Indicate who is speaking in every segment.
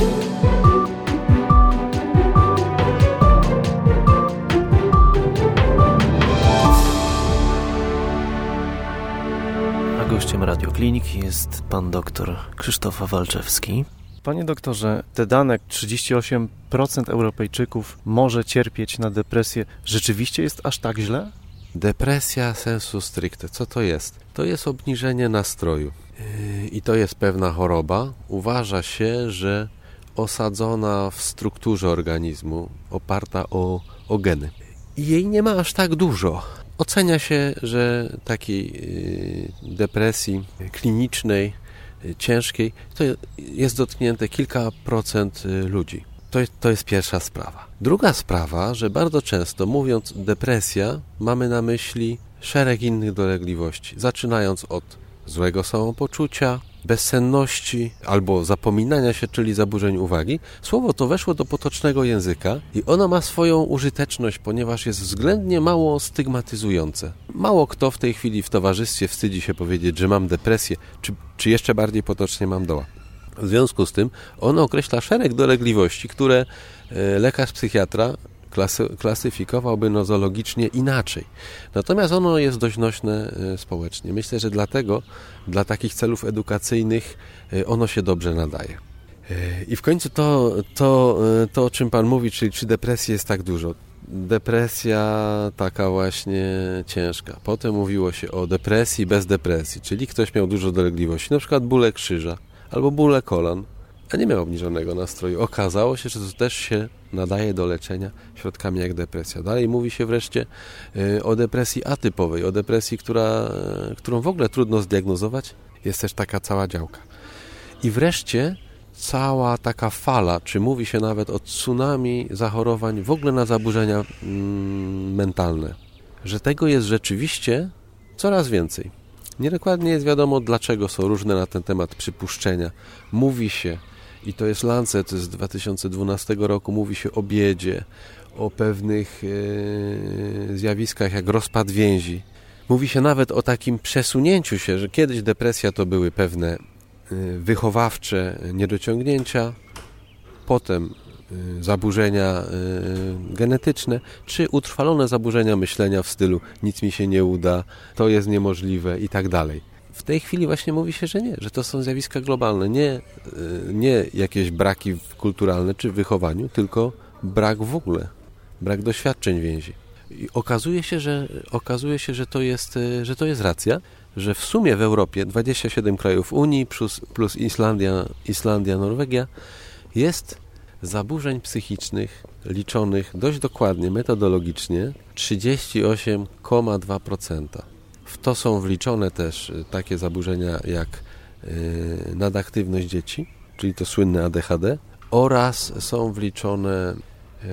Speaker 1: A gościem Radioklinik jest pan doktor Krzysztof Walczewski. Panie doktorze, te dane 38% Europejczyków może cierpieć na depresję. Rzeczywiście jest aż tak źle?
Speaker 2: Depresja sensu stricte. Co to jest? To jest obniżenie nastroju. Yy, I to jest pewna choroba. Uważa się, że osadzona w strukturze organizmu, oparta o, o geny. Jej nie ma aż tak dużo. Ocenia się, że takiej yy, depresji klinicznej, yy, ciężkiej, to jest dotknięte kilka procent ludzi. To to jest pierwsza sprawa. Druga sprawa, że bardzo często mówiąc depresja, mamy na myśli szereg innych dolegliwości, zaczynając od złego samopoczucia, bezsenności albo zapominania się, czyli zaburzeń uwagi. Słowo to weszło do potocznego języka i ono ma swoją użyteczność, ponieważ jest względnie mało stygmatyzujące. Mało kto w tej chwili w towarzystwie wstydzi się powiedzieć, że mam depresję, czy, czy jeszcze bardziej potocznie mam doła. W związku z tym ono określa szereg dolegliwości, które e, lekarz psychiatra klasy, klasyfikowałby nozologicznie inaczej. Natomiast ono jest dość nośne e, społecznie. Myślę, że dlatego dla takich celów edukacyjnych e, ono się dobrze nadaje. I w końcu to, to, to o czym Pan mówi, czyli czy depresji jest tak dużo. Depresja taka właśnie ciężka. Potem mówiło się o depresji bez depresji, czyli ktoś miał dużo dolegliwości, na przykład bóle krzyża albo bóle kolan, a nie miał obniżonego nastroju. Okazało się, że to też się nadaje do leczenia środkami jak depresja. Dalej mówi się wreszcie y, o depresji atypowej, o depresji, która, y, którą w ogóle trudno zdiagnozować. Jest też taka cała działka. I wreszcie cała taka fala, czy mówi się nawet o tsunami zachorowań w ogóle na zaburzenia mm, mentalne. Że tego jest rzeczywiście coraz więcej. Niedokładnie jest wiadomo, dlaczego są różne na ten temat przypuszczenia. Mówi się, i to jest Lancet z 2012 roku, mówi się o biedzie, o pewnych e, zjawiskach jak rozpad więzi. Mówi się nawet o takim przesunięciu się, że kiedyś depresja to były pewne e, wychowawcze niedociągnięcia, potem e, zaburzenia genetyczne, czy utrwalone zaburzenia myślenia w stylu nic mi się nie uda, to jest niemożliwe i tak dalej. W tej chwili właśnie mówi się, że nie, że to są zjawiska globalne, nie, nie jakieś braki kulturalne czy w wychowaniu, tylko brak w ogóle, brak doświadczeń więzi. I okazuje się, że, okazuje się że, to jest, że to jest racja, że w sumie w Europie 27 krajów Unii plus, plus Islandia, Islandia, Norwegia jest zaburzeń psychicznych liczonych dość dokładnie, metodologicznie 38,2%. W to są wliczone też y, takie zaburzenia jak y, nadaktywność dzieci, czyli to słynne ADHD, oraz są wliczone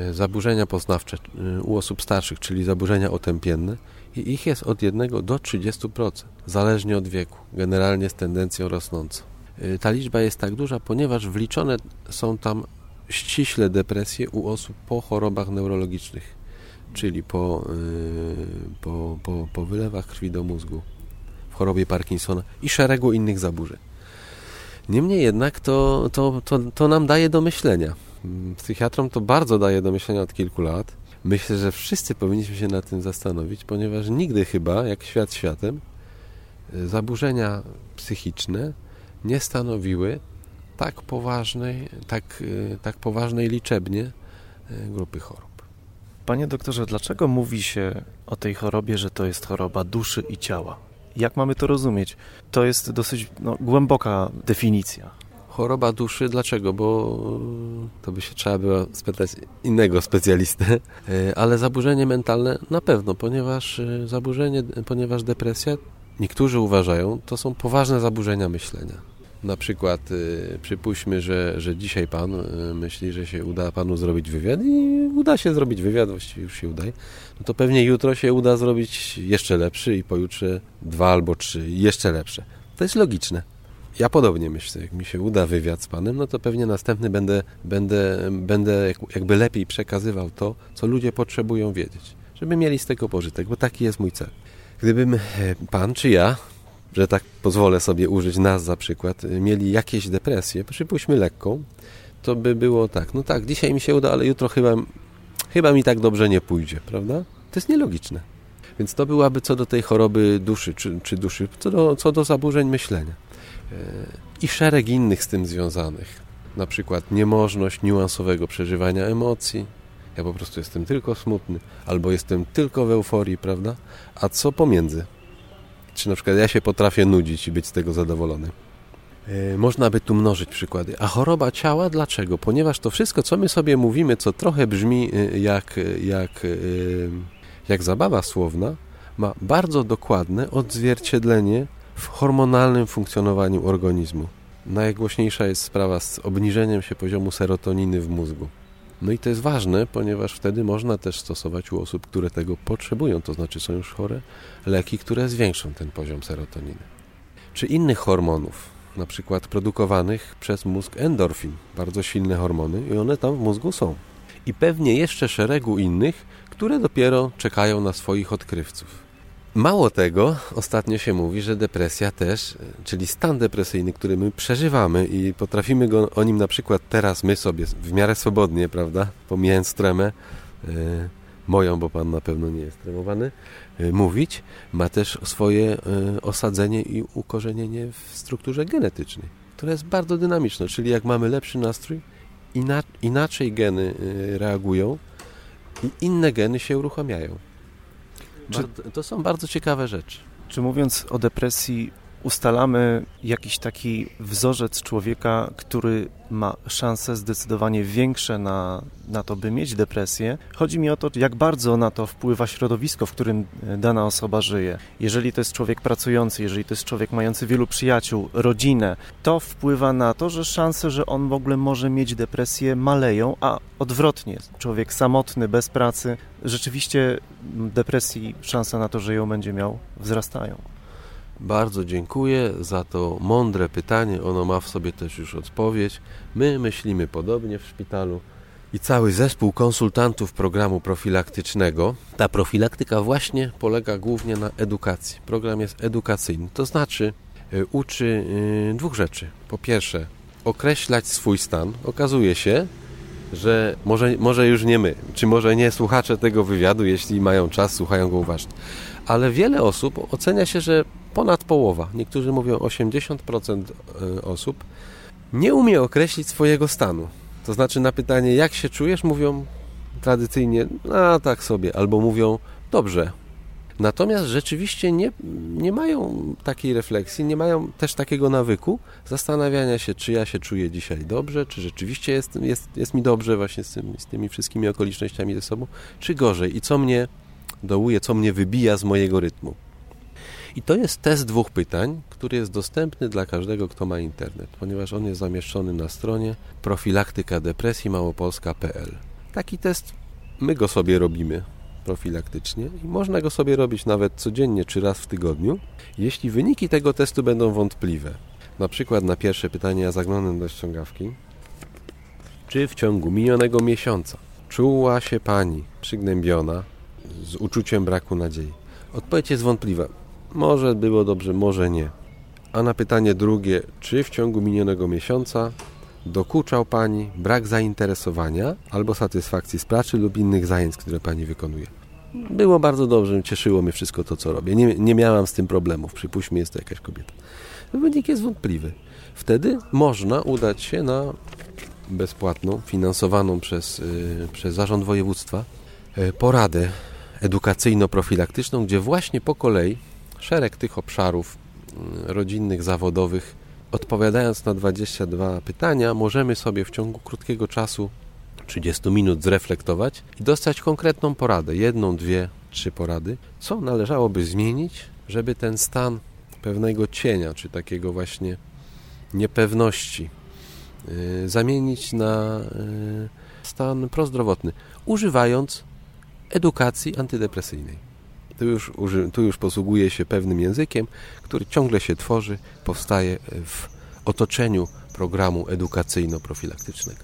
Speaker 2: y, zaburzenia poznawcze u osób starszych, czyli zaburzenia otępienne i ich jest od 1 do 30%, zależnie od wieku, generalnie z tendencją rosnącą. Ta liczba jest tak duża, ponieważ wliczone są tam ściśle depresje u osób po chorobach neurologicznych czyli po, y, po, po, po wylewach krwi do mózgu, w chorobie Parkinsona i szeregu innych zaburzeń. Niemniej jednak to, to, to, to nam daje do myślenia. Psychiatrom to bardzo daje do myślenia od kilku lat. Myślę, że wszyscy powinniśmy się nad tym zastanowić, ponieważ nigdy chyba, jak świat światem, zaburzenia psychiczne nie stanowiły tak poważnej, tak, y, tak poważnej liczebnie y, grupy chorób.
Speaker 1: Panie doktorze, dlaczego mówi się o tej chorobie, że to jest choroba duszy i ciała? Jak mamy to rozumieć? To jest dosyć no, głęboka definicja.
Speaker 2: Choroba duszy, dlaczego? Bo to by się trzeba było spytać innego specjalistę, e, ale zaburzenie mentalne na pewno, ponieważ e, zaburzenie, ponieważ depresja, niektórzy uważają, to są poważne zaburzenia myślenia na przykład y, przypuśćmy, że, że dzisiaj pan y, myśli, że się uda panu zrobić wywiad i uda się zrobić wywiad, właściwie już się udaje, no to pewnie jutro się uda zrobić jeszcze lepszy i pojutrze dwa albo trzy jeszcze lepsze. To jest logiczne. Ja podobnie myślę, jak mi się uda wywiad z panem, no to pewnie następny będę, będę, będę jakby lepiej przekazywał to, co ludzie potrzebują wiedzieć, żeby mieli z tego pożytek, bo taki jest mój cel. Gdybym e, pan czy ja że tak pozwolę sobie użyć nas za przykład, mieli jakieś depresję, przypuśćmy lekką, to by było tak, no tak, dzisiaj mi się uda, ale jutro chyba, chyba mi tak dobrze nie pójdzie, prawda? To jest nielogiczne. Więc to byłaby co do tej choroby duszy, czy, czy duszy, co do, co do zaburzeń myślenia. E, I szereg innych z tym związanych. Na przykład niemożność niuansowego przeżywania emocji. Ja po prostu jestem tylko smutny, albo jestem tylko w euforii, prawda? A co pomiędzy? Czy na przykład ja się potrafię nudzić i być z tego zadowolony? E, można by tu mnożyć przykłady. A choroba ciała dlaczego? Ponieważ to wszystko, co my sobie mówimy, co trochę brzmi e, jak, jak jak zabawa słowna, ma bardzo dokładne odzwierciedlenie w hormonalnym funkcjonowaniu organizmu. Najgłośniejsza jest sprawa z obniżeniem się poziomu serotoniny w mózgu. No i to jest ważne, ponieważ wtedy można też stosować u osób, które tego potrzebują, to znaczy są już chore, leki, które zwiększą ten poziom serotoniny. Czy innych hormonów, na przykład produkowanych przez mózg endorfin, bardzo silne hormony i one tam w mózgu są. I pewnie jeszcze szeregu innych, które dopiero czekają na swoich odkrywców. Mało tego, ostatnio się mówi, że depresja też, czyli stan depresyjny, który my przeżywamy i potrafimy go o nim na przykład teraz my sobie w miarę swobodnie, prawda, pomijając tremę, yy, moją, bo pan na pewno nie jest tremowany, yy, mówić, ma też swoje yy, osadzenie i ukorzenienie w strukturze genetycznej, która jest bardzo dynamiczna, czyli jak mamy lepszy nastrój, inaczej geny reagują, i inne geny się uruchamiają. Czy, to są bardzo ciekawe rzeczy.
Speaker 1: Czy mówiąc o depresji, ustalamy jakiś taki wzorzec człowieka, który ma szanse zdecydowanie większe na, na to, by mieć depresję. Chodzi mi o to, jak bardzo na to wpływa środowisko, w którym e, dana osoba żyje. Jeżeli to jest człowiek pracujący, jeżeli to jest człowiek mający wielu przyjaciół, rodzinę, to wpływa na to, że szanse, że on w ogóle może mieć depresję, maleją, a odwrotnie, człowiek samotny, bez pracy, rzeczywiście depresji szanse na to, że ją będzie miał, wzrastają.
Speaker 2: Bardzo dziękuję za to mądre pytanie. Ono ma w sobie też już odpowiedź. My myślimy podobnie w szpitalu i cały zespół konsultantów programu profilaktycznego. Ta profilaktyka właśnie polega głównie na edukacji. Program jest edukacyjny, to znaczy y, uczy y, dwóch rzeczy. Po pierwsze, określać swój stan. Okazuje się, że może, może już nie my, czy może nie słuchacze tego wywiadu, jeśli mają czas, słuchają go uważnie. Ale wiele osób ocenia się, że ponad połowa, niektórzy mówią 80% e, osób, nie umie określić swojego stanu. To znaczy na pytanie, jak się czujesz, mówią tradycyjnie, a tak sobie, albo mówią, dobrze. Natomiast rzeczywiście nie, nie mają takiej refleksji, nie mają też takiego nawyku zastanawiania się, czy ja się czuję dzisiaj dobrze, czy rzeczywiście jest, jest, jest mi dobrze właśnie z, tym, z tymi wszystkimi okolicznościami ze sobą, czy gorzej i co mnie dołuje, co mnie wybija z mojego rytmu. I to jest test dwóch pytań, który jest dostępny dla każdego, kto ma internet, ponieważ on jest zamieszczony na stronie profilaktyka depresji małopolska.pl. Taki test my go sobie robimy profilaktycznie i można go sobie robić nawet codziennie czy raz w tygodniu, jeśli wyniki tego testu będą wątpliwe. Na przykład na pierwsze pytanie ja zaglądam do ściągawki. Czy w ciągu minionego miesiąca czuła się Pani przygnębiona z uczuciem braku nadziei? Odpowiedź jest wątpliwa. Może było dobrze, może nie. A na pytanie drugie, czy w ciągu minionego miesiąca dokuczał Pani brak zainteresowania albo satysfakcji z pracy lub innych zajęć, które Pani wykonuje? Było bardzo dobrze, cieszyło mnie wszystko to, co robię. Nie, nie miałam z tym problemów. Przypuśćmy, jest to jakaś kobieta. Wynik jest wątpliwy. Wtedy można udać się na bezpłatną, finansowaną przez, yy, przez Zarząd Województwa yy, poradę edukacyjno-profilaktyczną, gdzie właśnie po kolei szereg tych obszarów mm, rodzinnych, zawodowych. Odpowiadając na 22 pytania, możemy sobie w ciągu krótkiego czasu 30 minut zreflektować i dostać konkretną poradę, jedną, dwie, trzy porady, co należałoby zmienić, żeby ten stan pewnego cienia, czy takiego właśnie niepewności yy, zamienić na yy, stan prozdrowotny, używając edukacji antydepresyjnej. Tu już, tu już posługuje się pewnym językiem, który ciągle się tworzy, powstaje w otoczeniu programu edukacyjno-profilaktycznego.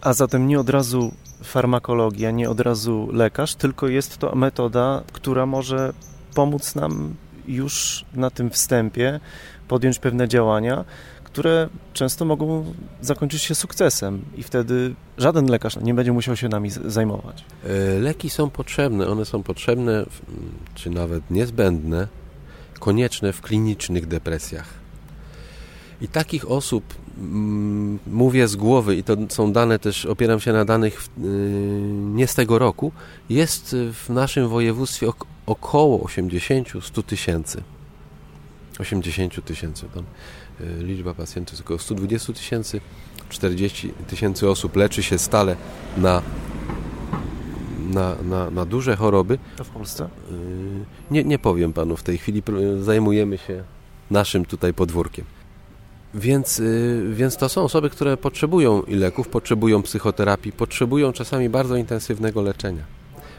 Speaker 1: A zatem nie od razu farmakologia, nie od razu lekarz, tylko jest to metoda, która może pomóc nam już na tym wstępie podjąć pewne działania, które często mogą zakończyć się sukcesem i wtedy żaden lekarz nie będzie musiał się nami zajmować.
Speaker 2: E, leki są potrzebne, one są potrzebne, czy nawet niezbędne, konieczne w klinicznych depresjach. I takich osób, mm, mówię z głowy, i to są dane też, opieram się na danych y, nie z tego roku, jest w naszym województwie około 80-100 tysięcy. 80 tysięcy. Liczba pacjentów jest około 120 tysięcy. 40 tysięcy osób leczy się stale na, na, na, na duże choroby.
Speaker 1: A w Polsce? Y,
Speaker 2: nie, nie powiem panu w tej chwili. Zajmujemy się naszym tutaj podwórkiem. Więc, y, więc to są osoby, które potrzebują leków, potrzebują psychoterapii, potrzebują czasami bardzo intensywnego leczenia.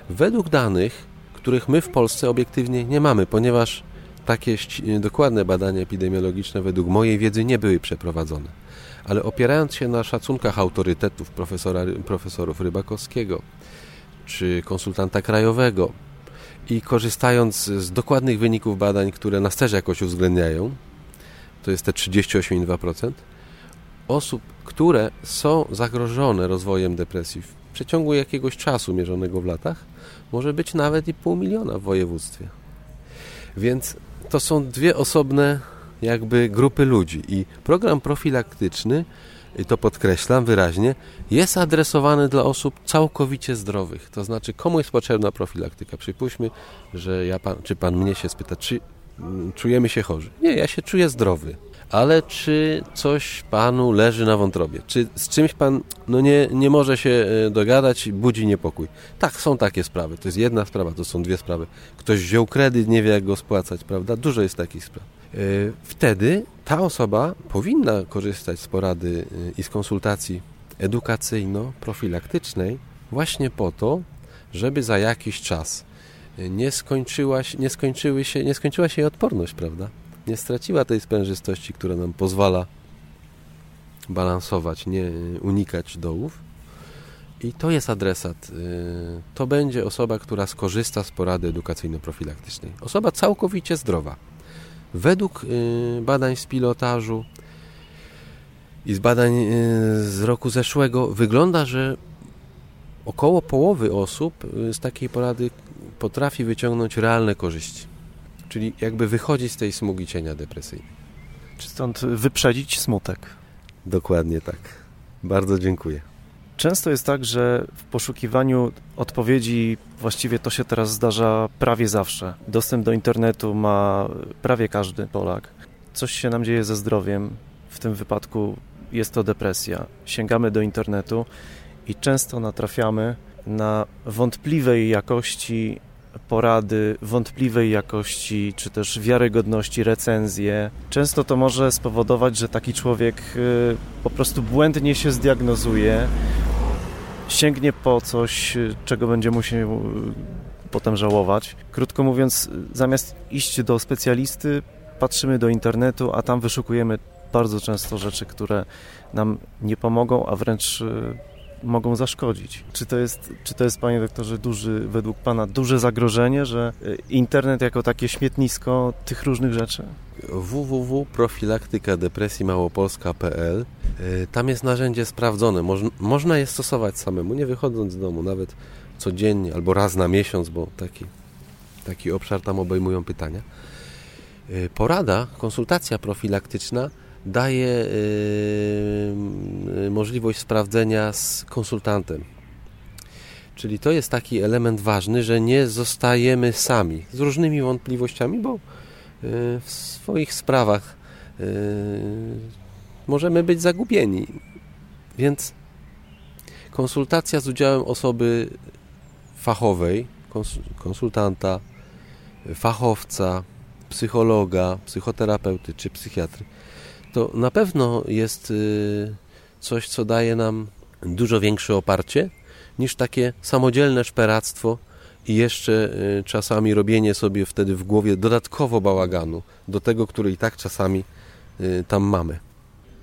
Speaker 2: Według danych, których my w Polsce obiektywnie nie mamy, ponieważ takie dokładne badania epidemiologiczne według mojej wiedzy nie były przeprowadzone. Ale opierając się na szacunkach autorytetów profesora, profesorów Rybakowskiego czy konsultanta krajowego i korzystając z dokładnych wyników badań, które nas też jakoś uwzględniają, to jest te 38,2%, osób, które są zagrożone rozwojem depresji w przeciągu jakiegoś czasu mierzonego w latach, może być nawet i pół miliona w województwie. Więc to są dwie osobne jakby grupy ludzi i program profilaktyczny, i to podkreślam wyraźnie, jest adresowany dla osób całkowicie zdrowych. To znaczy, komu jest potrzebna profilaktyka? Przypuśćmy, że ja pan, czy pan mnie się spyta, czy mm, czujemy się chorzy? Nie, ja się czuję zdrowy ale czy coś panu leży na wątrobie? Czy z czymś pan no nie, nie może się e, dogadać i budzi niepokój? Tak, są takie sprawy. To jest jedna sprawa, to są dwie sprawy. Ktoś wziął kredyt, nie wie jak go spłacać, prawda? Dużo jest takich spraw. E, wtedy ta osoba powinna korzystać z porady e, i z konsultacji edukacyjno-profilaktycznej właśnie po to, żeby za jakiś czas nie, skończyła, nie, skończyły się, nie skończyła się jej odporność, prawda? Nie straciła tej sprężystości, która nam pozwala balansować, nie unikać dołów. I to jest adresat. Y, to będzie osoba, która skorzysta z porady edukacyjno-profilaktycznej. Osoba całkowicie zdrowa. Według y, badań z pilotażu i z badań y, z roku zeszłego wygląda, że około połowy osób z takiej porady potrafi wyciągnąć realne korzyści. Czyli jakby wychodzić z tej smugi cienia depresyjnej.
Speaker 1: Czy stąd wyprzedzić smutek?
Speaker 2: Dokładnie tak. Bardzo dziękuję.
Speaker 1: Często jest tak, że w poszukiwaniu odpowiedzi właściwie to się teraz zdarza prawie zawsze. Dostęp do internetu ma prawie każdy Polak. Coś się nam dzieje ze zdrowiem, w tym wypadku jest to depresja. Sięgamy do internetu i często natrafiamy na wątpliwej jakości porady wątpliwej jakości, czy też wiarygodności recenzje. Często to może spowodować, że taki człowiek y, po prostu błędnie się zdiagnozuje, sięgnie po coś, czego będzie musiał y, potem żałować. Krótko mówiąc, zamiast iść do specjalisty, patrzymy do internetu, a tam wyszukujemy bardzo często rzeczy, które nam nie pomogą, a wręcz y, mogą zaszkodzić. Czy to jest, czy to jest panie doktorze, duży, według pana duże zagrożenie, że e, internet jako takie śmietnisko tych różnych rzeczy?
Speaker 2: www.profilaktykadepresji.małopolska.pl e, Tam jest narzędzie sprawdzone. można je stosować samemu, nie wychodząc z domu, nawet codziennie albo raz na miesiąc, bo taki, taki obszar tam obejmują pytania. E, porada, konsultacja profilaktyczna daje yy, możliwość sprawdzenia z konsultantem. Czyli to jest taki element ważny, że nie zostajemy sami z różnymi wątpliwościami, bo yy, w swoich sprawach możemy być zagubieni. Więc konsultacja z udziałem osoby fachowej, konsultanta, fachowca, psychologa, psychoterapeuty czy psychiatry to na pewno jest y, coś, co daje nam dużo większe oparcie niż takie samodzielne szperactwo i jeszcze y, czasami robienie sobie wtedy w głowie dodatkowo bałaganu do tego, który i tak czasami y, tam mamy.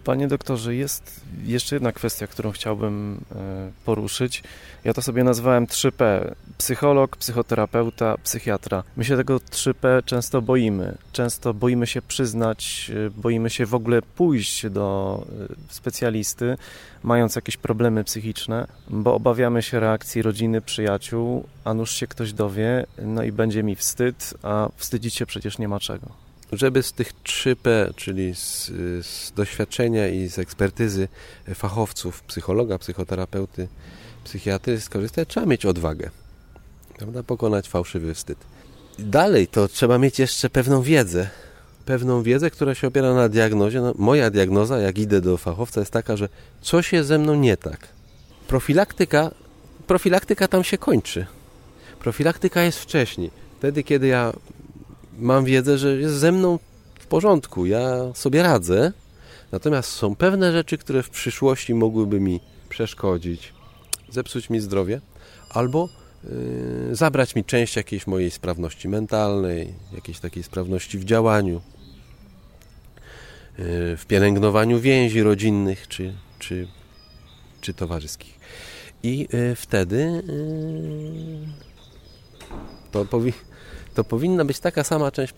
Speaker 1: Panie doktorze, jest jeszcze jedna kwestia, którą chciałbym e, poruszyć. Ja to sobie nazwałem 3P. Psycholog, psychoterapeuta, psychiatra. My się tego 3P często boimy. Często boimy się przyznać, e, boimy się w ogóle pójść do e, specjalisty, mając jakieś problemy psychiczne, bo obawiamy się reakcji rodziny, przyjaciół, a nuż się ktoś dowie, no i będzie mi wstyd, a wstydzić się przecież nie ma czego
Speaker 2: żeby z tych 3P, czyli z, z, doświadczenia i z ekspertyzy fachowców, psychologa, psychoterapeuty, psychiatry skorzystać, trzeba mieć odwagę. Prawda? Pokonać fałszywy wstyd. Dalej to trzeba mieć jeszcze pewną wiedzę. Pewną wiedzę, która się opiera na diagnozie. No, moja diagnoza, jak idę do fachowca, jest taka, że coś jest ze mną nie tak. Profilaktyka, profilaktyka tam się kończy. Profilaktyka jest wcześniej. Wtedy, kiedy ja mam wiedzę, że jest ze mną w porządku, ja sobie radzę. Natomiast są pewne rzeczy, które w przyszłości mogłyby mi przeszkodzić, zepsuć mi zdrowie, albo yy, zabrać mi część jakiejś mojej sprawności mentalnej, jakiejś takiej sprawności w działaniu, yy, w pielęgnowaniu więzi rodzinnych czy, czy, czy towarzyskich. I yy, wtedy yy, to powinno to powinna być taka sama część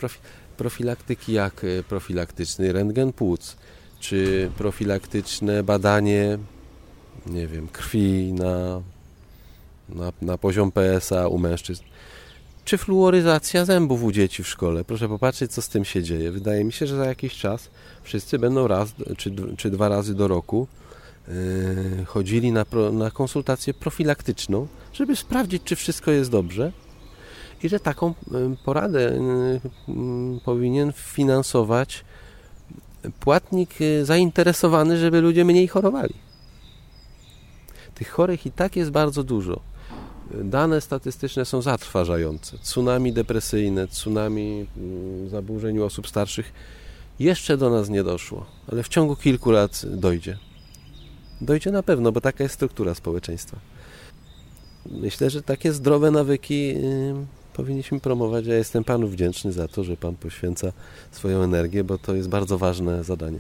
Speaker 2: profilaktyki jak e, profilaktyczny rentgen płuc, czy profilaktyczne badanie, nie wiem, krwi na, na, na poziom PSA u mężczyzn, czy fluoryzacja zębów u dzieci w szkole. Proszę popatrzeć, co z tym się dzieje. Wydaje mi się, że za jakiś czas wszyscy będą raz czy, czy dwa razy do roku yy, chodzili na, pro, na konsultację profilaktyczną, żeby sprawdzić, czy wszystko jest dobrze i że taką poradę powinien finansować płatnik y, zainteresowany, żeby ludzie mniej chorowali. Tych chorych i tak jest bardzo dużo. Dane statystyczne są zatrważające. Tsunami depresyjne, tsunami zaburzeń u osób starszych jeszcze do nas nie doszło, ale w ciągu kilku lat dojdzie. Dojdzie na pewno, bo taka jest struktura społeczeństwa. Myślę, że takie zdrowe nawyki powinniśmy promować. Ja jestem Panu wdzięczny za to, że Pan poświęca swoją energię, bo to jest bardzo ważne zadanie.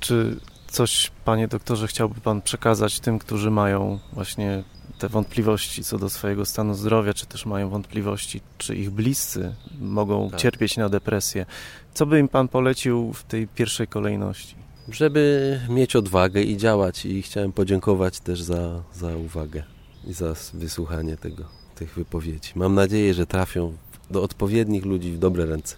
Speaker 1: Czy coś, Panie doktorze, chciałby Pan przekazać tym, którzy mają właśnie te wątpliwości co do swojego stanu zdrowia, czy też mają wątpliwości, czy ich bliscy mogą tak. cierpieć na depresję? Co by im Pan polecił w tej pierwszej kolejności?
Speaker 2: Żeby mieć odwagę i działać i chciałem podziękować też za, za uwagę i za wysłuchanie tego tych wypowiedzi. Mam nadzieję, że trafią do odpowiednich ludzi w dobre ręce.